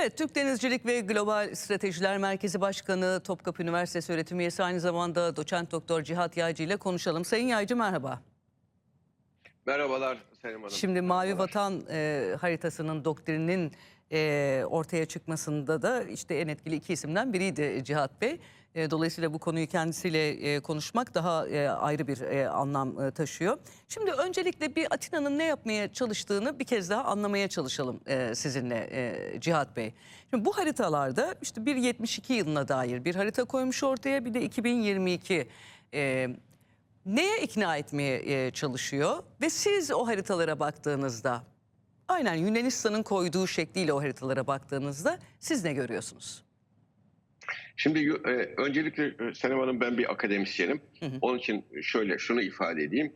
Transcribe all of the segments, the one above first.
Evet, Türk Denizcilik ve Global Stratejiler Merkezi Başkanı, Topkapı Üniversitesi öğretim üyesi aynı zamanda doçent doktor Cihat Yaycı ile konuşalım. Sayın Yaycı merhaba. Merhabalar Selim Hanım. Şimdi Mavi Merhabalar. Vatan e, haritasının doktrininin e, ortaya çıkmasında da işte en etkili iki isimden biriydi Cihat Bey. E, dolayısıyla bu konuyu kendisiyle e, konuşmak daha e, ayrı bir anlam taşıyor. Şimdi öncelikle bir Atina'nın ne yapmaya çalıştığını bir kez daha anlamaya çalışalım sizinle Cihat Bey. Şimdi bu haritalarda işte bir 72 yılına dair bir harita koymuş ortaya bir de 2022 e, neye ikna etmeye çalışıyor ve siz o haritalara baktığınızda aynen Yunanistan'ın koyduğu şekliyle o haritalara baktığınızda siz ne görüyorsunuz? Şimdi e, öncelikle e, Senem Hanım ben bir akademisyenim. Onun için şöyle şunu ifade edeyim.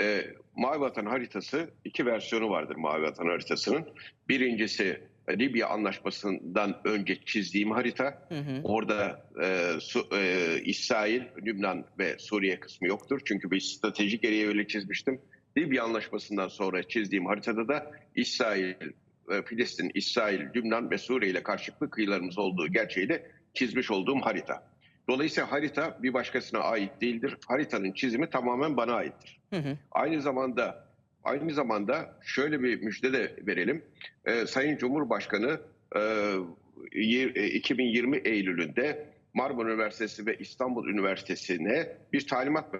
E, Mavi Vatan haritası iki versiyonu vardır Mavi Vatan haritasının. Birincisi e, Libya anlaşmasından önce çizdiğim harita. Orada e, Su- e, İsrail, Lübnan ve Suriye kısmı yoktur. Çünkü bir stratejik gereği öyle çizmiştim. Libya anlaşmasından sonra çizdiğim haritada da İsrail, Filistin, İsrail, Lübnan ve Suriye ile karşılıklı kıyılarımız olduğu gerçeğiyle çizmiş olduğum harita. Dolayısıyla harita bir başkasına ait değildir. Haritanın çizimi tamamen bana aittir. Aynı zamanda aynı zamanda şöyle bir müjde de verelim. Ee, Sayın Cumhurbaşkanı e, yir- e, 2020 Eylül'ünde Marmara Üniversitesi ve İstanbul Üniversitesi'ne bir talimat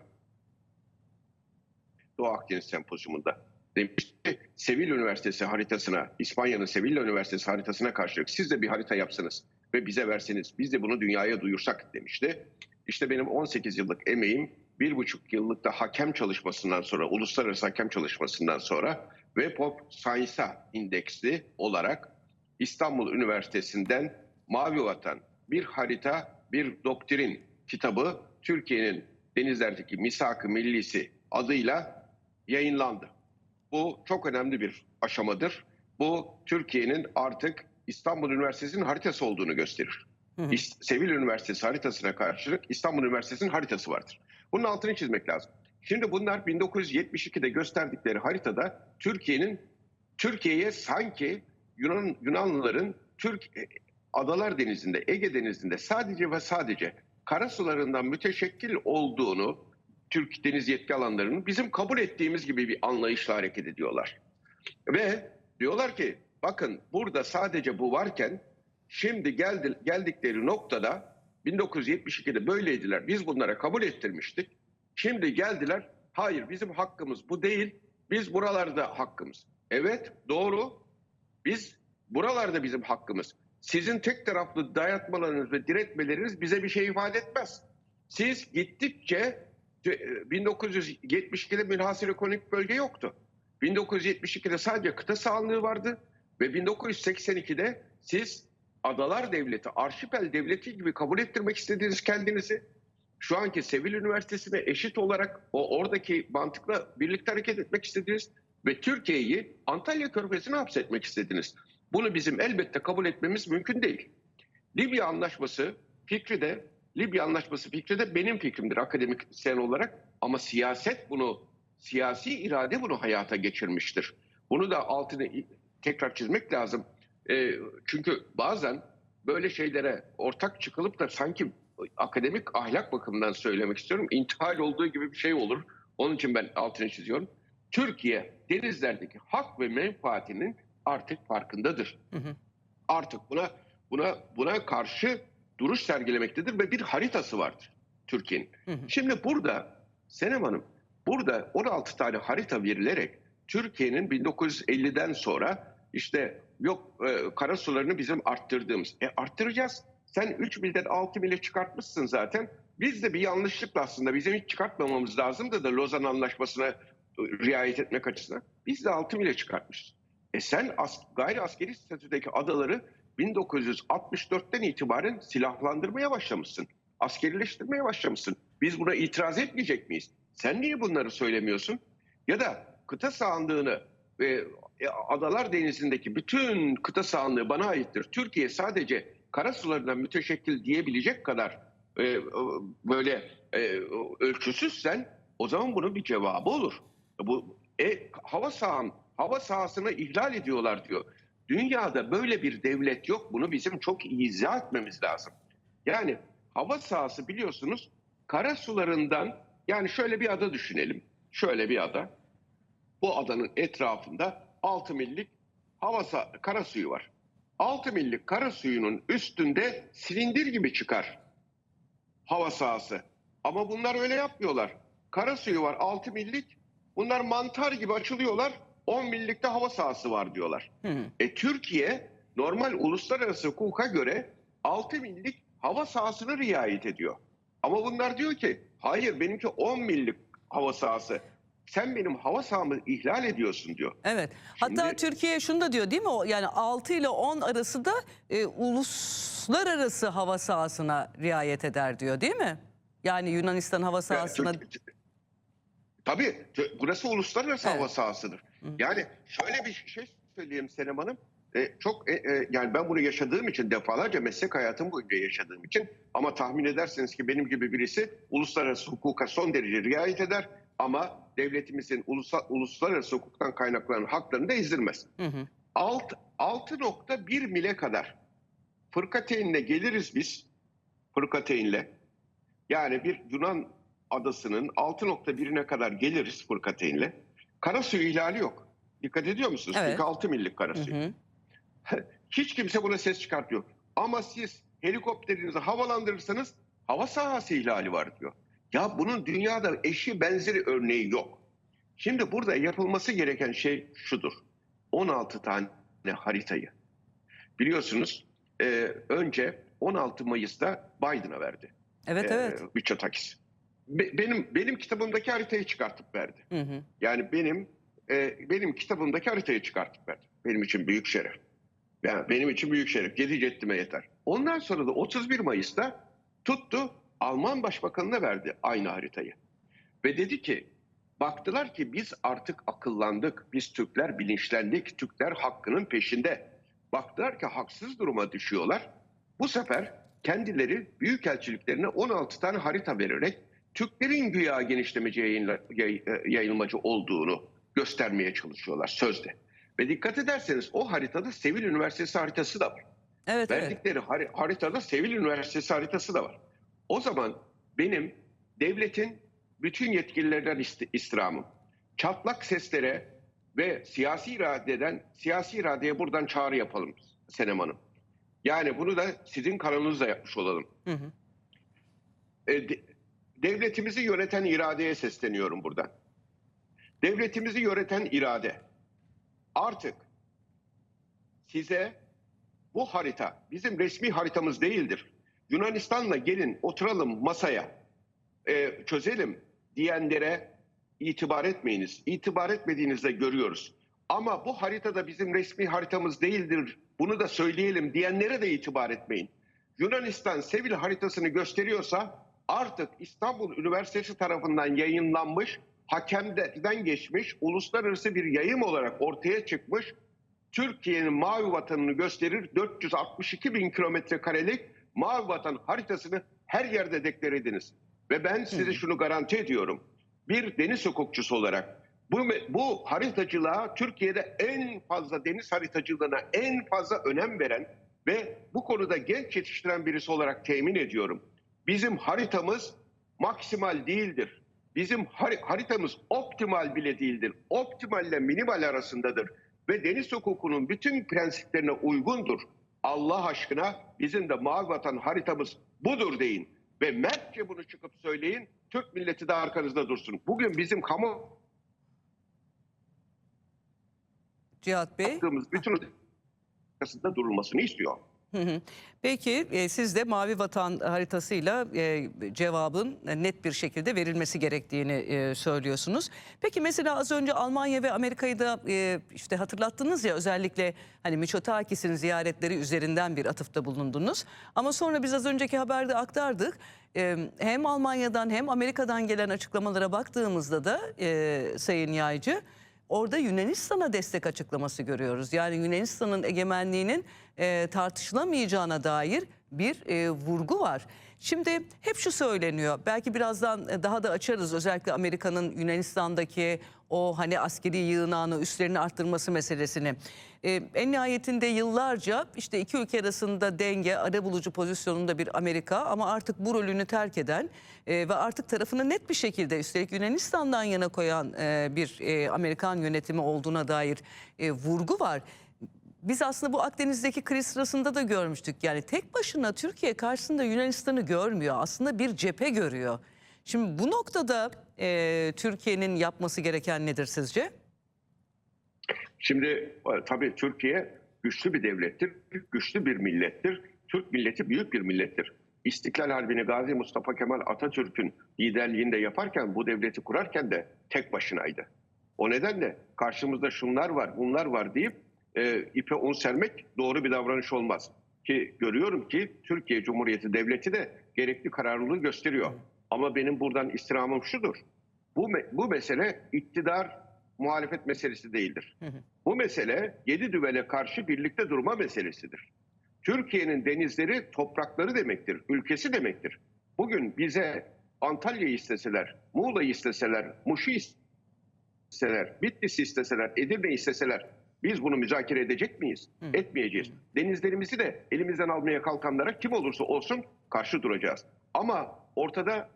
Doğu Akdeniz Sempozyumunda demişti. Sevilla Üniversitesi haritasına, İspanya'nın Sevilla Üniversitesi haritasına karşılık siz de bir harita yapsanız ve bize verseniz biz de bunu dünyaya duyursak demişti. İşte benim 18 yıllık emeğim bir buçuk yıllık da hakem çalışmasından sonra, uluslararası hakem çalışmasından sonra Web Science'a indeksli olarak İstanbul Üniversitesi'nden Mavi Vatan bir harita, bir doktrin kitabı Türkiye'nin denizlerdeki misak-ı millisi adıyla yayınlandı. Bu çok önemli bir aşamadır. Bu Türkiye'nin artık İstanbul Üniversitesi'nin haritası olduğunu gösterir. İs- Sevil Üniversitesi haritasına karşılık İstanbul Üniversitesi'nin haritası vardır. Bunun altını çizmek lazım. Şimdi bunlar 1972'de gösterdikleri haritada Türkiye'nin Türkiye'ye sanki Yunan Yunanlıların Türk e, Adalar Denizi'nde, Ege Denizi'nde sadece ve sadece karasularından müteşekkil olduğunu Türk deniz yetki alanlarının bizim kabul ettiğimiz gibi bir anlayışla hareket ediyorlar. Ve diyorlar ki bakın burada sadece bu varken şimdi geldi, geldikleri noktada 1972'de böyleydiler. Biz bunlara kabul ettirmiştik. Şimdi geldiler. Hayır bizim hakkımız bu değil. Biz buralarda hakkımız. Evet doğru. Biz buralarda bizim hakkımız. Sizin tek taraflı dayatmalarınız ve diretmeleriniz bize bir şey ifade etmez. Siz gittikçe e, 1972'de münhasır ekonomik bölge yoktu. 1972'de sadece kıta sahanlığı vardı ve 1982'de siz adalar devleti, arşipel devleti gibi kabul ettirmek istediğiniz kendinizi şu anki Sevil Üniversitesi'ne eşit olarak o oradaki mantıkla birlikte hareket etmek istediniz ve Türkiye'yi Antalya Körfezi'ne hapsetmek istediniz. Bunu bizim elbette kabul etmemiz mümkün değil. Libya Anlaşması fikri de Libya Anlaşması fikri de benim fikrimdir akademisyen olarak ama siyaset bunu siyasi irade bunu hayata geçirmiştir. Bunu da altını tekrar çizmek lazım. Ee, çünkü bazen böyle şeylere ortak çıkılıp da sanki akademik ahlak bakımından söylemek istiyorum. İntihal olduğu gibi bir şey olur. Onun için ben altını çiziyorum. Türkiye denizlerdeki hak ve menfaatinin artık farkındadır. Artık buna buna buna karşı duruş sergilemektedir ve bir haritası vardır Türkiye'nin. Şimdi burada Senem Hanım burada 16 tane harita verilerek Türkiye'nin 1950'den sonra işte yok e, karasularını bizim arttırdığımız. E arttıracağız. Sen 3 milden 6 mile çıkartmışsın zaten. Biz de bir yanlışlıkla aslında bizim hiç çıkartmamamız lazımdı da Lozan Anlaşması'na e, riayet etmek açısından. Biz de 6 mile çıkartmışız. E sen as, gayri askeri statüdeki adaları 1964'ten itibaren silahlandırmaya başlamışsın. Askerileştirmeye başlamışsın. Biz buna itiraz etmeyecek miyiz? Sen niye bunları söylemiyorsun? Ya da kıta sahanlığını ve e, Adalar Denizi'ndeki bütün kıta sahanlığı bana aittir. Türkiye sadece karasularından müteşekkil diyebilecek kadar e, böyle e, ölçüsüzsen o zaman bunun bir cevabı olur. Bu e, hava sahan hava sahasını ihlal ediyorlar diyor. Dünyada böyle bir devlet yok. Bunu bizim çok iyi izah etmemiz lazım. Yani hava sahası biliyorsunuz kara sularından yani şöyle bir ada düşünelim. Şöyle bir ada. Bu adanın etrafında 6 millik hava kara suyu var. 6 millik kara suyunun üstünde silindir gibi çıkar hava sahası. Ama bunlar öyle yapmıyorlar. Kara suyu var 6 millik. Bunlar mantar gibi açılıyorlar. 10 millikte hava sahası var diyorlar. Hı hı. E Türkiye normal uluslararası hukuka göre 6 millik hava sahasını riayet ediyor. Ama bunlar diyor ki hayır benimki 10 millik hava sahası. Sen benim hava sahamı ihlal ediyorsun diyor. Evet. Hatta Şimdi- Türkiye şunu da diyor değil mi? O yani 6 ile 10 arası da e, uluslararası hava sahasına riayet eder diyor değil mi? Yani Yunanistan hava sahasına Türk- Tabii burası uluslararası Evet. hava sahasıdır. Yani şöyle bir şey söyleyeyim Senem Hanım. E, çok e, e, yani ben bunu yaşadığım için defalarca meslek hayatım boyunca yaşadığım için ama tahmin edersiniz ki benim gibi birisi uluslararası hukuka son derece riayet eder ama devletimizin ulusa- uluslararası hukuktan kaynaklanan haklarını da ezdirmez. Hı hı. Alt, 6.1 mile kadar fırkateynle geliriz biz. Fırkateynle. Yani bir Yunan adasının 6.1'ine kadar geliriz fırkateynle. Kara suyu ihlali yok. Dikkat ediyor musunuz? Evet. Çünkü 6 millik kara Hı suyu. hı. Hiç kimse buna ses çıkartmıyor. Ama siz helikopterinizi havalandırırsanız hava sahası ihlali var diyor. Ya bunun dünyada eşi benzeri örneği yok. Şimdi burada yapılması gereken şey şudur. 16 tane haritayı. Biliyorsunuz e, önce 16 Mayıs'ta Biden'a verdi. Evet e, evet. Mitsotakis. Be- benim benim kitabımdaki haritayı çıkartıp verdi. Hı hı. Yani benim e, benim kitabımdaki haritayı çıkartıp verdi. Benim için büyük şeref. Yani benim için büyük şeref. Yedi ceddime yeter. Ondan sonra da 31 Mayıs'ta tuttu Alman Başbakanı'na verdi aynı haritayı. Ve dedi ki baktılar ki biz artık akıllandık. Biz Türkler bilinçlendik. Türkler hakkının peşinde. Baktılar ki haksız duruma düşüyorlar. Bu sefer kendileri büyükelçiliklerine 16 tane harita vererek Türklerin güya genişlemeci e, yayılmacı olduğunu göstermeye çalışıyorlar sözde. Ve dikkat ederseniz o haritada Sevil Üniversitesi haritası da var. Evet evet. Verdikleri hari- haritada Sevil Üniversitesi haritası da var. O zaman benim devletin bütün yetkililerden ist- istirhamım. Çatlak seslere ve siyasi iradeden, siyasi iradeye buradan çağrı yapalım Senem Hanım. Yani bunu da sizin kanalınızla yapmış olalım. Hı hı. E, de- devletimizi yöneten iradeye sesleniyorum buradan. Devletimizi yöneten irade artık size bu harita bizim resmi haritamız değildir. Yunanistan'la gelin oturalım masaya e, çözelim diyenlere itibar etmeyiniz. İtibar etmediğinizde görüyoruz. Ama bu haritada bizim resmi haritamız değildir. Bunu da söyleyelim diyenlere de itibar etmeyin. Yunanistan Sevil haritasını gösteriyorsa artık İstanbul Üniversitesi tarafından yayınlanmış, hakemden geçmiş, uluslararası bir yayım olarak ortaya çıkmış Türkiye'nin mavi vatanını gösterir 462 bin kilometre karelik mavi vatan haritasını her yerde deklar ediniz. Ve ben size şunu garanti ediyorum. Bir deniz hukukçusu olarak bu, bu haritacılığa Türkiye'de en fazla deniz haritacılığına en fazla önem veren ve bu konuda genç yetiştiren birisi olarak temin ediyorum. Bizim haritamız maksimal değildir. Bizim hari- haritamız optimal bile değildir. Optimal ile minimal arasındadır. Ve deniz hukukunun bütün prensiplerine uygundur. Allah aşkına bizim de mavi vatan haritamız budur deyin. Ve mertçe bunu çıkıp söyleyin. Türk milleti de arkanızda dursun. Bugün bizim kamu Cihat Bey. yaptığımız bütün arkasında durulmasını istiyor. Peki e, siz de Mavi Vatan haritasıyla e, cevabın net bir şekilde verilmesi gerektiğini e, söylüyorsunuz. Peki mesela az önce Almanya ve Amerika'yı da e, işte hatırlattınız ya özellikle hani Miçotakis'in ziyaretleri üzerinden bir atıfta bulundunuz. Ama sonra biz az önceki haberde aktardık. Hem Almanya'dan hem Amerika'dan gelen açıklamalara baktığımızda da e, Sayın Yaycı orada Yunanistan'a destek açıklaması görüyoruz. Yani Yunanistan'ın egemenliğinin e, tartışılamayacağına dair bir e, vurgu var. Şimdi hep şu söyleniyor. Belki birazdan e, daha da açarız. Özellikle Amerika'nın Yunanistan'daki o hani askeri yığınağını üstlerini arttırması meselesini. E, en nihayetinde yıllarca işte iki ülke arasında denge, arabulucu pozisyonunda bir Amerika ama artık bu rolünü terk eden e, ve artık tarafını net bir şekilde üstelik Yunanistan'dan yana koyan e, bir e, Amerikan yönetimi olduğuna dair e, vurgu var. Biz aslında bu Akdeniz'deki kriz sırasında da görmüştük. Yani tek başına Türkiye karşısında Yunanistan'ı görmüyor. Aslında bir cephe görüyor. Şimdi bu noktada e, Türkiye'nin yapması gereken nedir sizce? Şimdi e, tabii Türkiye güçlü bir devlettir, güçlü bir millettir. Türk milleti büyük bir millettir. İstiklal Harbi'ni Gazi Mustafa Kemal Atatürk'ün liderliğinde yaparken bu devleti kurarken de tek başınaydı. O nedenle karşımızda şunlar var, bunlar var deyip e, ipe un sermek doğru bir davranış olmaz. Ki görüyorum ki Türkiye Cumhuriyeti Devleti de gerekli kararlılığı gösteriyor. Ama benim buradan istirhamım şudur. Bu, bu mesele iktidar muhalefet meselesi değildir. Bu mesele yedi düvele karşı birlikte durma meselesidir. Türkiye'nin denizleri toprakları demektir, ülkesi demektir. Bugün bize Antalya'yı isteseler, Muğla'yı isteseler, Muş'u isteseler, Bitlis'i isteseler, Edirne isteseler biz bunu müzakere edecek miyiz? Etmeyeceğiz. Denizlerimizi de elimizden almaya kalkanlara kim olursa olsun karşı duracağız. Ama ortada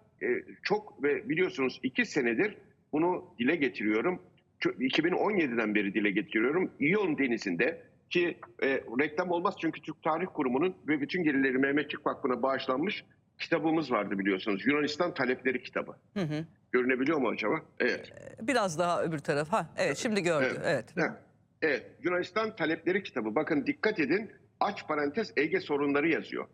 çok ve biliyorsunuz iki senedir bunu dile getiriyorum. Çö- 2017'den beri dile getiriyorum. İyon Denizi'nde ki e, reklam olmaz çünkü Türk Tarih Kurumu'nun ve bütün gelirleri Mehmetçik Vakfı'na bağışlanmış kitabımız vardı biliyorsunuz. Yunanistan Talepleri kitabı. Görünebiliyor mu acaba? Evet. Biraz daha öbür taraf. Ha, evet şimdi gördü. Evet. Evet. Evet. evet. Yunanistan Talepleri kitabı. Bakın dikkat edin. Aç parantez Ege sorunları yazıyor.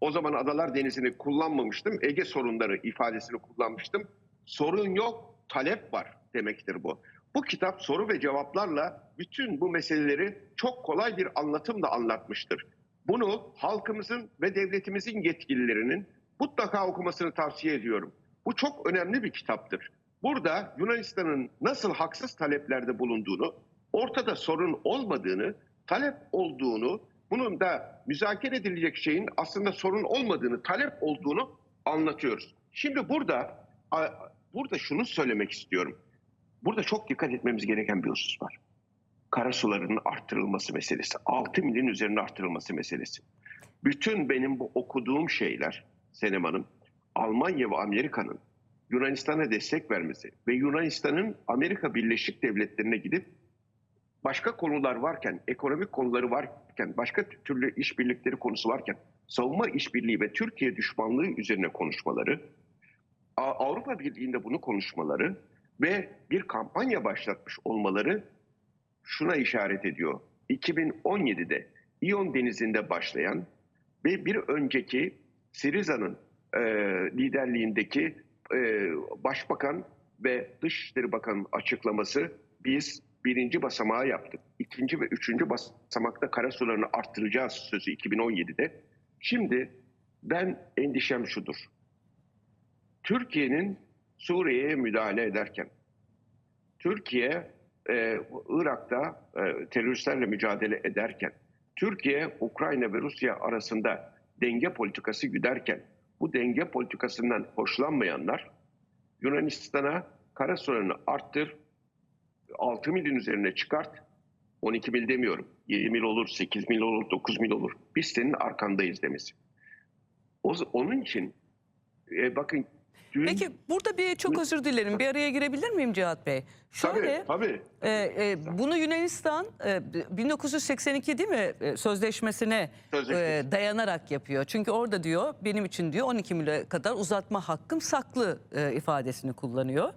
O zaman Adalar Denizi'ni kullanmamıştım. Ege sorunları ifadesini kullanmıştım. Sorun yok, talep var demektir bu. Bu kitap soru ve cevaplarla bütün bu meseleleri çok kolay bir anlatımla anlatmıştır. Bunu halkımızın ve devletimizin yetkililerinin mutlaka okumasını tavsiye ediyorum. Bu çok önemli bir kitaptır. Burada Yunanistan'ın nasıl haksız taleplerde bulunduğunu, ortada sorun olmadığını, talep olduğunu, bunun da müzakere edilecek şeyin aslında sorun olmadığını, talep olduğunu anlatıyoruz. Şimdi burada burada şunu söylemek istiyorum. Burada çok dikkat etmemiz gereken bir husus var. Karasularının arttırılması meselesi, 6 milin üzerine arttırılması meselesi. Bütün benim bu okuduğum şeyler Senem Hanım, Almanya ve Amerika'nın Yunanistan'a destek vermesi ve Yunanistan'ın Amerika Birleşik Devletleri'ne gidip başka konular varken, ekonomik konuları varken, başka türlü işbirlikleri konusu varken savunma işbirliği ve Türkiye düşmanlığı üzerine konuşmaları, Avrupa Birliği'nde bunu konuşmaları ve bir kampanya başlatmış olmaları şuna işaret ediyor. 2017'de İyon Denizi'nde başlayan ve bir önceki Siriza'nın e, liderliğindeki e, Başbakan ve Dışişleri Bakanı'nın açıklaması biz birinci basamağı yaptık. İkinci ve üçüncü basamakta karasularını arttıracağız sözü 2017'de. Şimdi ben endişem şudur. Türkiye'nin Suriye'ye müdahale ederken, Türkiye e, Irak'ta e, teröristlerle mücadele ederken, Türkiye Ukrayna ve Rusya arasında denge politikası güderken, bu denge politikasından hoşlanmayanlar Yunanistan'a kara sularını arttır, 6 milin üzerine çıkart, 12 mil demiyorum, 7 mil olur, 8 mil olur, 9 mil olur. Biz senin arkandayız demesi. O, onun için e, bakın dün, Peki burada bir çok özür dilerim. Bir araya girebilir miyim Cihat Bey? Şöyle tabii, tabii. e, e, bunu Yunanistan e, 1982 değil mi e, sözleşmesine Sözleşmesi. e, dayanarak yapıyor. Çünkü orada diyor benim için diyor 12 mile kadar uzatma hakkım saklı e, ifadesini kullanıyor.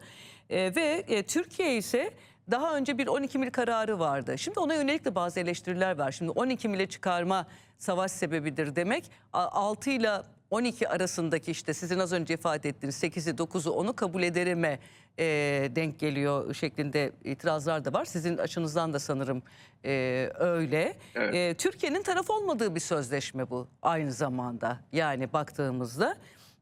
E, ve e, Türkiye ise daha önce bir 12 mil kararı vardı. Şimdi ona yönelik de bazı eleştiriler var. Şimdi 12 mile çıkarma savaş sebebidir demek. 6 ile 12 arasındaki işte sizin az önce ifade ettiğiniz 8'i 9'u onu kabul ederime e, denk geliyor şeklinde itirazlar da var. Sizin açınızdan da sanırım e, öyle. Evet. E, Türkiye'nin taraf olmadığı bir sözleşme bu aynı zamanda. Yani baktığımızda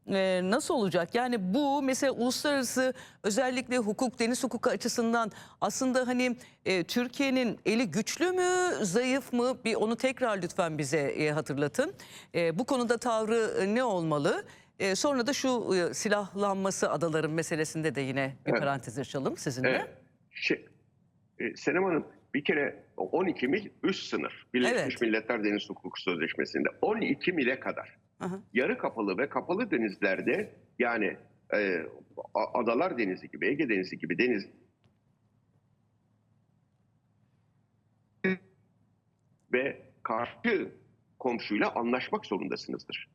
e, nasıl olacak? Yani bu mesela uluslararası özellikle hukuk, deniz hukuku açısından aslında hani e, Türkiye'nin eli güçlü mü, zayıf mı? Bir onu tekrar lütfen bize e, hatırlatın. E, bu konuda tavrı e, ne olmalı? E, sonra da şu e, silahlanması adaların meselesinde de yine bir Evet. parantez açalım sizinle. Evet. Şey, e, Senem Hanım bir kere 12 mil üst sınır. Birleşmiş Evet. Milletler Deniz Hukuku Sözleşmesi'nde 12 mile kadar. Aha. Yarı kapalı ve kapalı denizlerde yani e, Adalar Denizi gibi, Ege Denizi gibi deniz ve karşı komşuyla anlaşmak zorundasınızdır.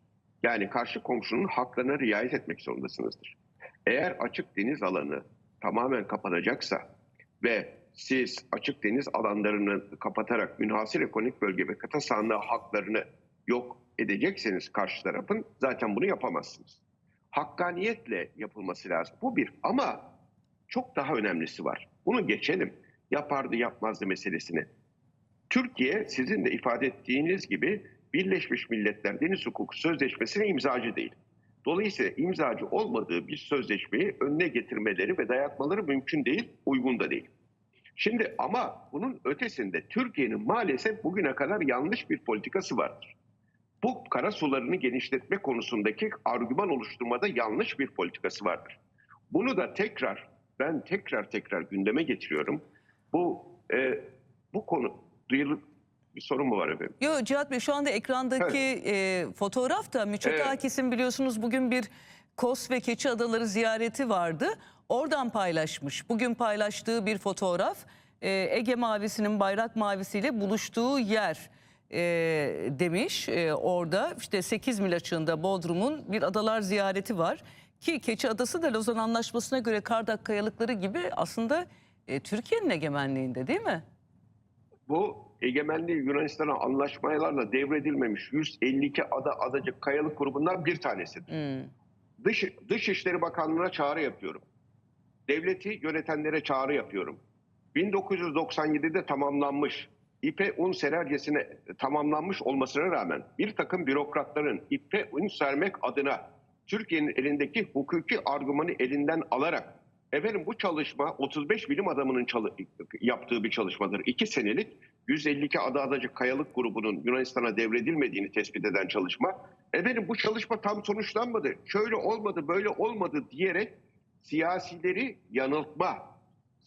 Yani karşı komşunun haklarına riayet etmek zorundasınızdır. Eğer açık deniz alanı tamamen kapanacaksa ve siz açık deniz alanlarını kapatarak münhasır ekonomik bölge ve kıta sahanlığı haklarını yok edecekseniz karşı tarafın zaten bunu yapamazsınız. Hakkaniyetle yapılması lazım. Bu bir ama çok daha önemlisi var. Bunu geçelim. Yapardı yapmazdı meselesini. Türkiye sizin de ifade ettiğiniz gibi Birleşmiş Milletler Deniz Hukuku Sözleşmesi'ne imzacı değil. Dolayısıyla imzacı olmadığı bir sözleşmeyi önüne getirmeleri ve dayatmaları mümkün değil, uygun da değil. Şimdi ama bunun ötesinde Türkiye'nin maalesef bugüne kadar yanlış bir politikası vardır. Bu kara sularını genişletme konusundaki argüman oluşturmada yanlış bir politikası vardır. Bunu da tekrar ben tekrar tekrar gündeme getiriyorum. Bu e, bu konu duyulur bir sorun mu var efendim? Yo Cihat Bey şu anda ekrandaki e, fotoğraf da Mitsotakis'in biliyorsunuz bugün bir Kos ve Keçi Adaları ziyareti vardı. Oradan paylaşmış. Bugün paylaştığı bir fotoğraf e, Ege Mavisi'nin bayrak mavisiyle buluştuğu yer e, demiş. E, orada işte 8 mil açığında Bodrum'un bir adalar ziyareti var. Ki Keçi Adası da Lozan Anlaşması'na göre Kardak Kayalıkları gibi aslında e, Türkiye'nin egemenliğinde değil mi? Bu egemenliği Yunanistan'a anlaşmalarla devredilmemiş 152 ada adacık kayalık grubundan bir tanesidir. Hmm. Dış, Dışişleri Bakanlığı'na çağrı yapıyorum. Devleti yönetenlere çağrı yapıyorum. 1997'de tamamlanmış İpe un serercesine tamamlanmış olmasına rağmen bir takım bürokratların İpe un sermek adına Türkiye'nin elindeki hukuki argümanı elinden alarak efendim bu çalışma 35 bilim adamının yaptığı bir çalışmadır. İki senelik 152 ada adacık kayalık grubunun Yunanistan'a devredilmediğini tespit eden çalışma. Efendim bu çalışma tam sonuçlanmadı. Şöyle olmadı böyle olmadı diyerek siyasileri yanıltma,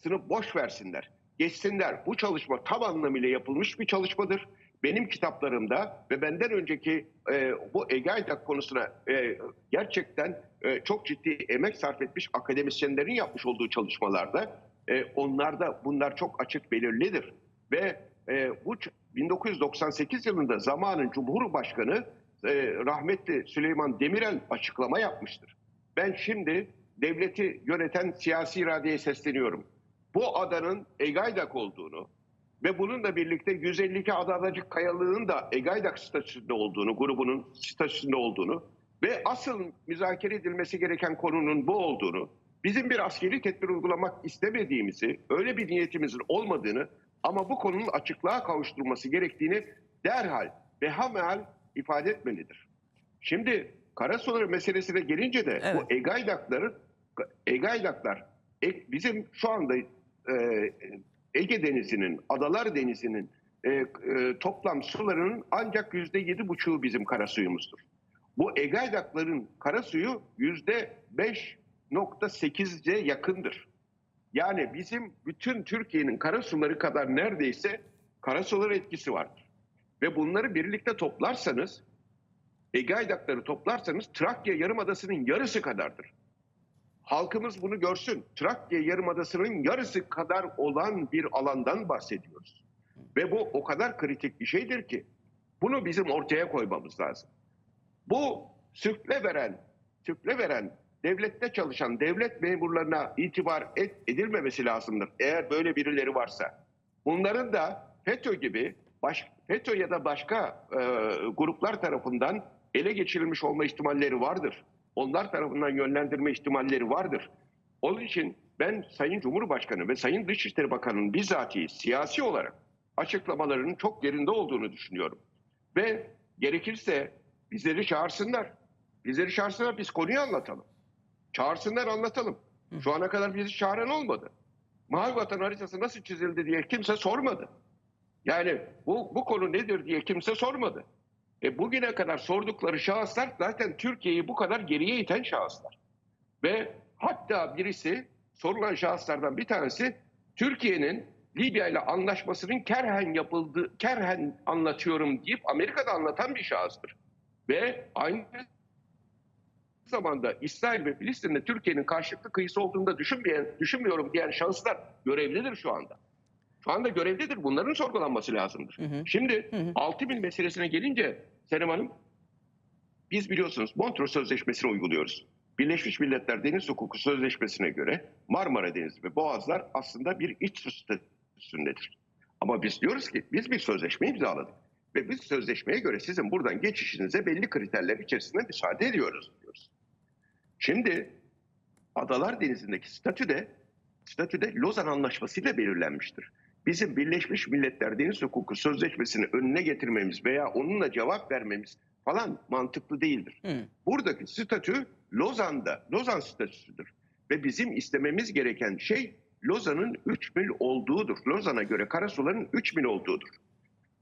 sınıf boş versinler, geçsinler. Bu çalışma tam anlamıyla yapılmış bir çalışmadır. Benim kitaplarımda ve benden önceki e, bu Egaydak konusuna e, gerçekten e, çok ciddi emek sarf etmiş akademisyenlerin yapmış olduğu çalışmalarda e, onlarda bunlar çok açık belirlidir. Ve e, bu ç- 1998 yılında zamanın Cumhurbaşkanı e, rahmetli Süleyman Demirel açıklama yapmıştır. Ben şimdi devleti yöneten siyasi iradeye sesleniyorum. Bu adanın Egaydak olduğunu ve bununla birlikte 152 ada adacık kayalığın da Egaydak statüsünde olduğunu, grubunun statüsünde olduğunu ve asıl müzakere edilmesi gereken konunun bu olduğunu, bizim bir askeri tedbir uygulamak istemediğimizi, öyle bir niyetimizin olmadığını ama bu konunun açıklığa kavuşturulması gerektiğini derhal ve hamel ifade etmelidir. Şimdi karasuları meselesine gelince de Evet. bu Egaydakları Egaydaklar bizim şu anda e, Ege Denizi'nin, Adalar Denizi'nin e, e, toplam sularının ancak yüzde yedi buçuğu bizim karasuyumuzdur. Bu Egaydakların karasuyu yüzde beş nokta sekizce yakındır. Yani bizim bütün Türkiye'nin karasuları kadar neredeyse karasuları etkisi vardır. Ve bunları birlikte toplarsanız, Ege Aydakları toplarsanız Trakya Yarımadası'nın yarısı kadardır. Halkımız bunu görsün. Trakya Yarımadası'nın yarısı kadar olan bir alandan bahsediyoruz. Ve bu o kadar kritik bir şeydir ki bunu bizim ortaya koymamız lazım. Bu süfle veren, süfle veren devlette çalışan devlet memurlarına itibar et, edilmemesi lazımdır. Eğer böyle birileri varsa. Bunların da FETÖ gibi baş, FETÖ ya da başka e, gruplar tarafından ele geçirilmiş olma ihtimalleri vardır. Onlar tarafından yönlendirme ihtimalleri vardır. Onun için ben Sayın Cumhurbaşkanı ve Sayın Dışişleri Bakanı'nın bizatihi siyasi olarak açıklamalarının çok yerinde olduğunu düşünüyorum. Ve gerekirse bizleri çağırsınlar. Bizleri çağırsınlar biz konuyu anlatalım. Çağırsınlar anlatalım. Şu ana kadar bizi çağıran olmadı. Mavi vatan haritası nasıl çizildi diye kimse sormadı. Yani bu, bu konu nedir diye kimse sormadı. E bugüne kadar sordukları şahıslar zaten Türkiye'yi bu kadar geriye iten şahıslar. Ve hatta birisi sorulan şahıslardan bir tanesi Türkiye'nin Libya ile anlaşmasının kerhen yapıldığı, kerhen anlatıyorum deyip Amerika'da anlatan bir şahıstır. Ve aynı zamanda İsrail ve Filistin'de Türkiye'nin karşılıklı kıyısı olduğunu da düşünmeyen, düşünmüyorum diyen şahıslar görevlidir şu anda. Şu anda görevlidir. Bunların sorgulanması lazımdır. Şimdi 6 bin meselesine gelince Senem Hanım biz biliyorsunuz Montreux Sözleşmesi'ni uyguluyoruz. Birleşmiş Milletler Deniz Hukuku Sözleşmesi'ne göre Marmara Denizi ve Boğazlar aslında bir iç su statüsündedir. Ama biz diyoruz ki biz bir sözleşme imzaladık. Ve biz sözleşmeye göre sizin buradan geçişinize belli kriterler içerisinde müsaade ediyoruz diyoruz. Şimdi Adalar Denizi'ndeki statü de statüde Lozan Anlaşması ile belirlenmiştir. Bizim Birleşmiş Milletler Deniz Hukuku Sözleşmesi'ni önüne getirmemiz veya onunla cevap vermemiz falan mantıklı değildir. Hı. Buradaki statü Lozan'da, Lozan statüsüdür. Ve bizim istememiz gereken şey Lozan'ın 3 mil olduğudur. Lozan'a göre karasuların 3 mil olduğudur.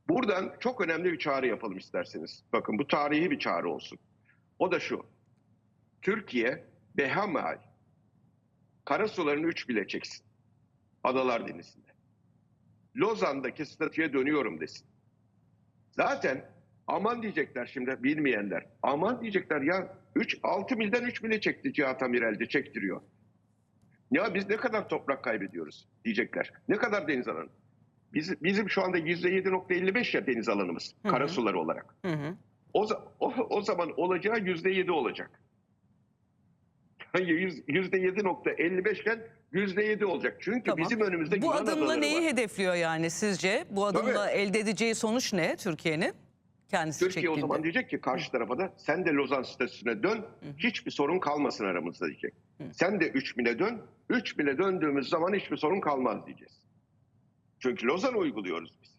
Buradan çok önemli bir çağrı yapalım isterseniz. Bakın bu tarihi bir çağrı olsun. O da şu. Türkiye Behamal karasularını 3 bile çeksin. Adalar Denizi'nde. Lozan'daki statüye dönüyorum desin. Zaten aman diyecekler şimdi bilmeyenler. Aman diyecekler ya 3 6 milden 3 bile çekti Cihat Amirel'de çektiriyor. Ya biz ne kadar toprak kaybediyoruz diyecekler. Ne kadar deniz alanı? Biz, bizim şu anda %7.55 ya deniz alanımız Hı hı. karasuları olarak. Hı hı. O, o, o zaman olacağı %7 olacak. Yüz- %7.55 iken %7 olacak. Çünkü Tamam. bizim önümüzde Bu adımla adaları neyi var. hedefliyor yani sizce? Bu adımla elde edeceği sonuç ne Türkiye'nin? Kendisi Türkiye o çektiğinde. zaman diyecek ki karşı tarafa da sen de Lozan statüsüne dön. Hiçbir sorun kalmasın aramızda diyecek. Sen de 3 bine dön. 3 bine döndüğümüz zaman hiçbir sorun kalmaz diyeceğiz. Çünkü Lozan uyguluyoruz biz.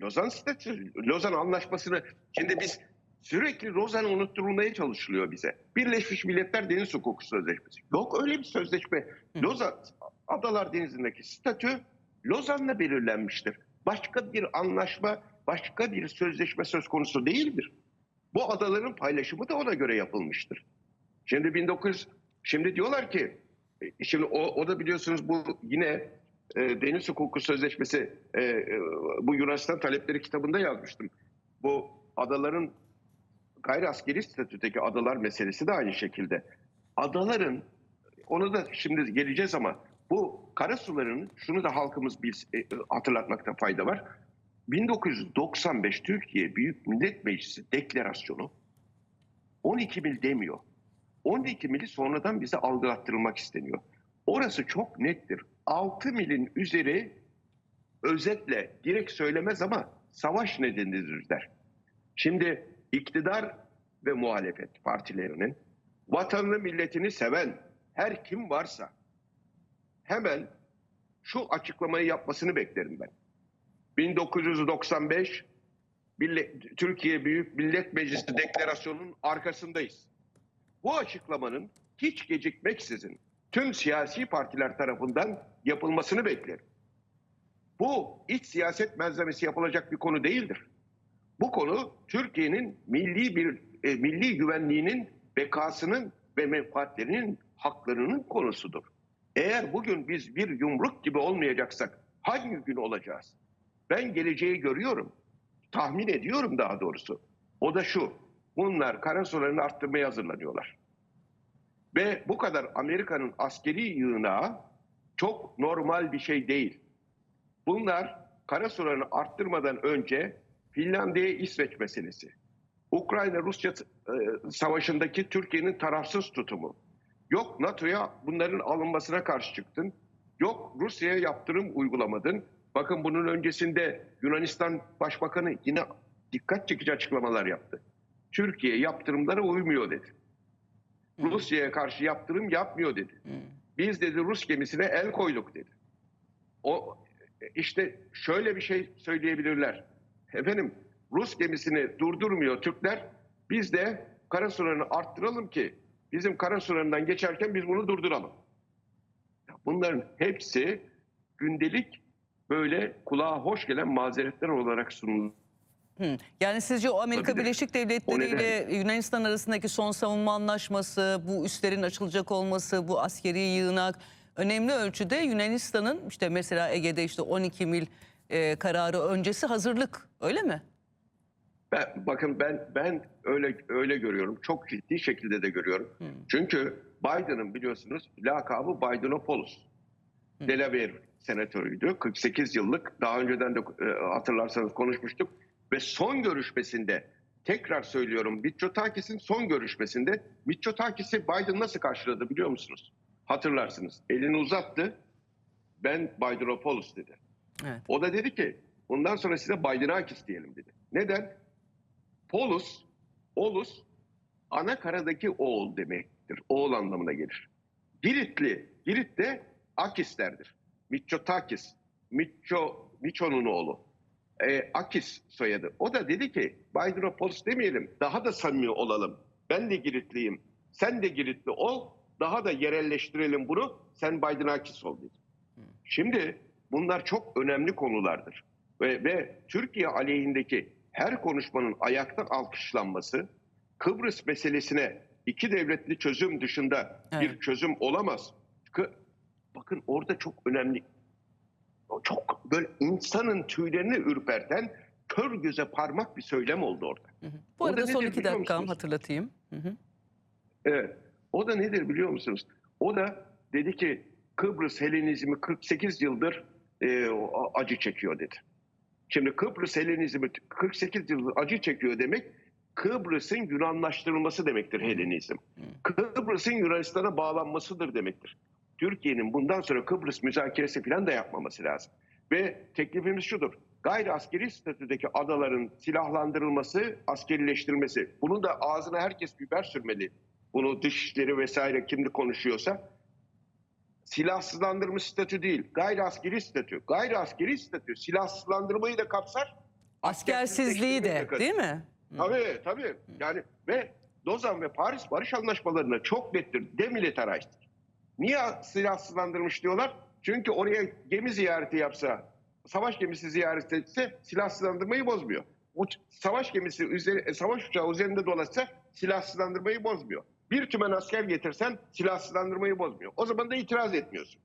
Lozan statüsü, Lozan anlaşmasını şimdi biz sürekli Lozan unutturulmaya çalışılıyor bize. Birleşmiş Milletler Deniz Hukuku Sözleşmesi. Yok öyle bir sözleşme. Lozan Adalar Denizi'ndeki statü Lozan'la belirlenmiştir. Başka bir anlaşma, başka bir sözleşme söz konusu değildir. Bu adaların paylaşımı da ona göre yapılmıştır. Şimdi 19 şimdi diyorlar ki e, şimdi o, o da biliyorsunuz bu yine e, Deniz Hukuku Sözleşmesi e, e, bu Yunanistan talepleri kitabında yazmıştım. Bu adaların gayri askeri statüdeki adalar meselesi de aynı şekilde. Adaların onu da şimdi geleceğiz ama bu karasuların şunu da halkımız biz e, hatırlatmakta fayda var. 1995 Türkiye Büyük Millet Meclisi deklarasyonu 12 mil demiyor. 12 mili sonradan bize algılattırılmak isteniyor. Orası çok nettir. 6 milin üzeri özetle direkt söylemez ama savaş nedenidir der. Şimdi iktidar ve muhalefet partilerinin vatanını milletini seven her kim varsa hemen şu açıklamayı yapmasını beklerim ben. 1995 Millet- Türkiye Büyük Millet Meclisi deklarasyonunun arkasındayız. Bu açıklamanın hiç gecikmeksizin tüm siyasi partiler tarafından yapılmasını beklerim. Bu iç siyaset malzemesi yapılacak bir konu değildir. Bu konu Türkiye'nin milli bir e, milli güvenliğinin bekasının ve menfaatlerinin haklarının konusudur. Eğer bugün biz bir yumruk gibi olmayacaksak hangi gün olacağız? Ben geleceği görüyorum. Tahmin ediyorum daha doğrusu. O da şu. Bunlar karasularını arttırmaya hazırlanıyorlar. Ve bu kadar Amerika'nın askeri yığınağı çok normal bir şey değil. Bunlar karasularını arttırmadan önce Finlandiya İsveç meselesi. Ukrayna-Rusya e, savaşındaki Türkiye'nin tarafsız tutumu. Yok NATO'ya bunların alınmasına karşı çıktın. Yok Rusya'ya yaptırım uygulamadın. Bakın bunun öncesinde Yunanistan Başbakanı yine dikkat çekici açıklamalar yaptı. Türkiye yaptırımlara uymuyor dedi. Rusya'ya karşı yaptırım yapmıyor dedi. Biz dedi Rus gemisine el koyduk dedi. O işte şöyle bir şey söyleyebilirler. Efendim Rus gemisini durdurmuyor Türkler. Biz de kara sınırını arttıralım ki bizim kara sınırından geçerken biz bunu durduralım. Bunların hepsi gündelik böyle kulağa hoş gelen mazeretler olarak sunuluyor. Hı. Yani sizce o Amerika Olabilir. Birleşik Devletleri ile Yunanistan arasındaki son savunma anlaşması, bu üslerin açılacak olması, bu askeri yığınak önemli ölçüde Yunanistan'ın işte mesela Ege'de işte 12 mil e, kararı öncesi hazırlık öyle mi? Ben, bakın ben ben öyle öyle görüyorum. Çok ciddi şekilde de görüyorum. Çünkü Biden'ın biliyorsunuz lakabı Bidenopoulos. Delaware senatörüydü. 48 yıllık. Daha önceden de e, hatırlarsanız konuşmuştuk. Ve son görüşmesinde tekrar söylüyorum Mitsotakis'in son görüşmesinde Mitsotakis'i Biden nasıl karşıladı biliyor musunuz? Hatırlarsınız. Elini uzattı. Ben Bidenopoulos dedi. Evet. O da dedi ki bundan sonra size Bidenakis diyelim dedi. Neden? Polus, Olus ana karadaki oğul demektir. Oğul anlamına gelir. Giritli, Girit de Akislerdir. Mitsotakis, Mitso, Miço'nun oğlu. Ee, Akis soyadı. O da dedi ki Bidenopoulos demeyelim, daha da samimi olalım. Ben de Giritliyim, sen de Giritli ol, daha da yerelleştirelim bunu, sen Bidenakis ol dedi. Şimdi bunlar çok önemli konulardır. Ve, ve Türkiye aleyhindeki her konuşmanın ayakta alkışlanması Kıbrıs meselesine iki devletli çözüm dışında bir Evet. çözüm olamaz. Kı- Bakın orada çok önemli, çok böyle insanın tüylerini ürperten kör göze parmak bir söylem oldu orada. Hı hı. Bu arada son iki dakikam hatırlatayım. Hı hı. Evet. O da nedir biliyor musunuz? O da dedi ki Kıbrıs Helenizmi 48 yıldır e, acı çekiyor dedi. Şimdi Kıbrıs Helenizmi 48 yıldır acı çekiyor demek Kıbrıs'ın Yunanlaştırılması demektir Helenizm. Kıbrıs'ın Yunanistan'a bağlanmasıdır demektir. Türkiye'nin bundan sonra Kıbrıs müzakeresi falan da yapmaması lazım. Ve teklifimiz şudur. Gayri askeri statüdeki adaların silahlandırılması, askerileştirilmesi. Bunu da ağzına herkes biber sürmeli. Bunu dışişleri vesaire kimdi konuşuyorsa. Silahsızlandırmış statü değil, gayri askeri statü. Gayri askeri statü silahsızlandırmayı da kapsar. Askersizliği de değil mi? Tabii tabii. Yani ve Lozan ve Paris barış anlaşmalarında çok nettir. Demilitarized. Niye silahsızlandırmış diyorlar? Çünkü oraya gemi ziyareti yapsa, savaş gemisi ziyaret etse silahsızlandırmayı bozmuyor. Uç, savaş gemisi üzeri, savaş uçağı üzerinde dolaşsa silahsızlandırmayı bozmuyor. Bir tümen asker getirsen silahsızlandırmayı bozmuyor. O zaman da itiraz etmiyorsun.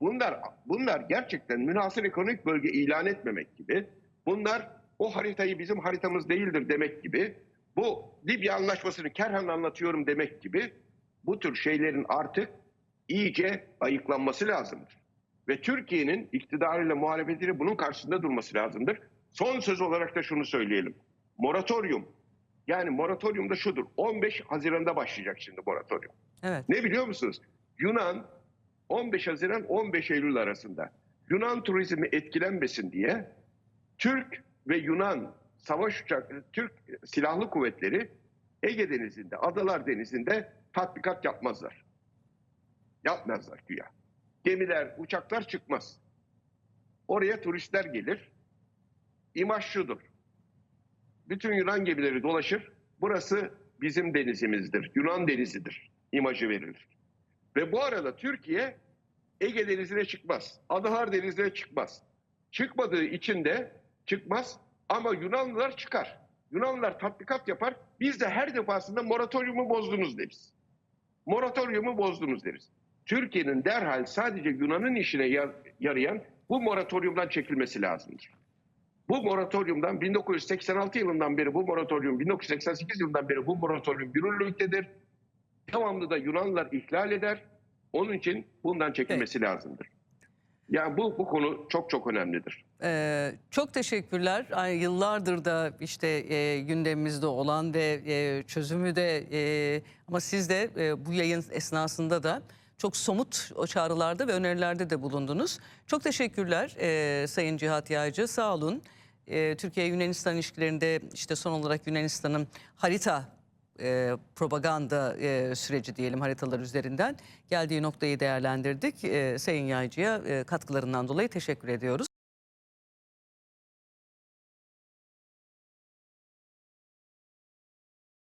Bunlar bunlar gerçekten münhasır ekonomik bölge ilan etmemek gibi. Bunlar o haritayı bizim haritamız değildir demek gibi. Bu Libya anlaşmasını kerhen anlatıyorum demek gibi. Bu tür şeylerin artık iyice ayıklanması lazımdır. Ve Türkiye'nin iktidarıyla muhalefetiyle bunun karşısında durması lazımdır. Son söz olarak da şunu söyleyelim. Moratorium. Yani moratorium da şudur. 15 Haziran'da başlayacak şimdi moratorium. Evet. Ne biliyor musunuz? Yunan 15 Haziran 15 Eylül arasında Yunan turizmi etkilenmesin diye Türk ve Yunan savaş uçakları, Türk silahlı kuvvetleri Ege Denizi'nde, Adalar Denizi'nde tatbikat yapmazlar. Yapmazlar güya. Gemiler, uçaklar çıkmaz. Oraya turistler gelir. İmaj şudur. Bütün Yunan gemileri dolaşır. Burası bizim denizimizdir. Yunan denizidir. imajı verilir. Ve bu arada Türkiye Ege Denizi'ne çıkmaz. Adalar Denizi'ne çıkmaz. Çıkmadığı için de çıkmaz ama Yunanlılar çıkar. Yunanlılar tatbikat yapar. Biz de her defasında moratoriumu bozdunuz deriz. Moratoriumu bozdunuz deriz. Türkiye'nin derhal sadece Yunan'ın işine yar- yarayan bu moratoriumdan çekilmesi lazımdır. Bu moratoriumdan 1986 yılından beri bu moratorium, 1988 yılından beri bu moratorium yürürlüktedir. Devamlı da Yunanlılar ihlal eder. Onun için bundan çekilmesi lazımdır. Yani bu, bu konu çok çok önemlidir. Ee, çok teşekkürler. Ay, yıllardır da işte e, gündemimizde olan ve e, çözümü de e, ama siz de e, bu yayın esnasında da çok somut o çağrılarda ve önerilerde de bulundunuz. Çok teşekkürler e, Sayın Cihat Yağcı. Sağ olun. E, Türkiye-Yunanistan ilişkilerinde işte son olarak Yunanistan'ın harita e, propaganda e, süreci diyelim haritalar üzerinden geldiği noktayı değerlendirdik. E, Sayın Yaycı'ya e, katkılarından dolayı teşekkür ediyoruz.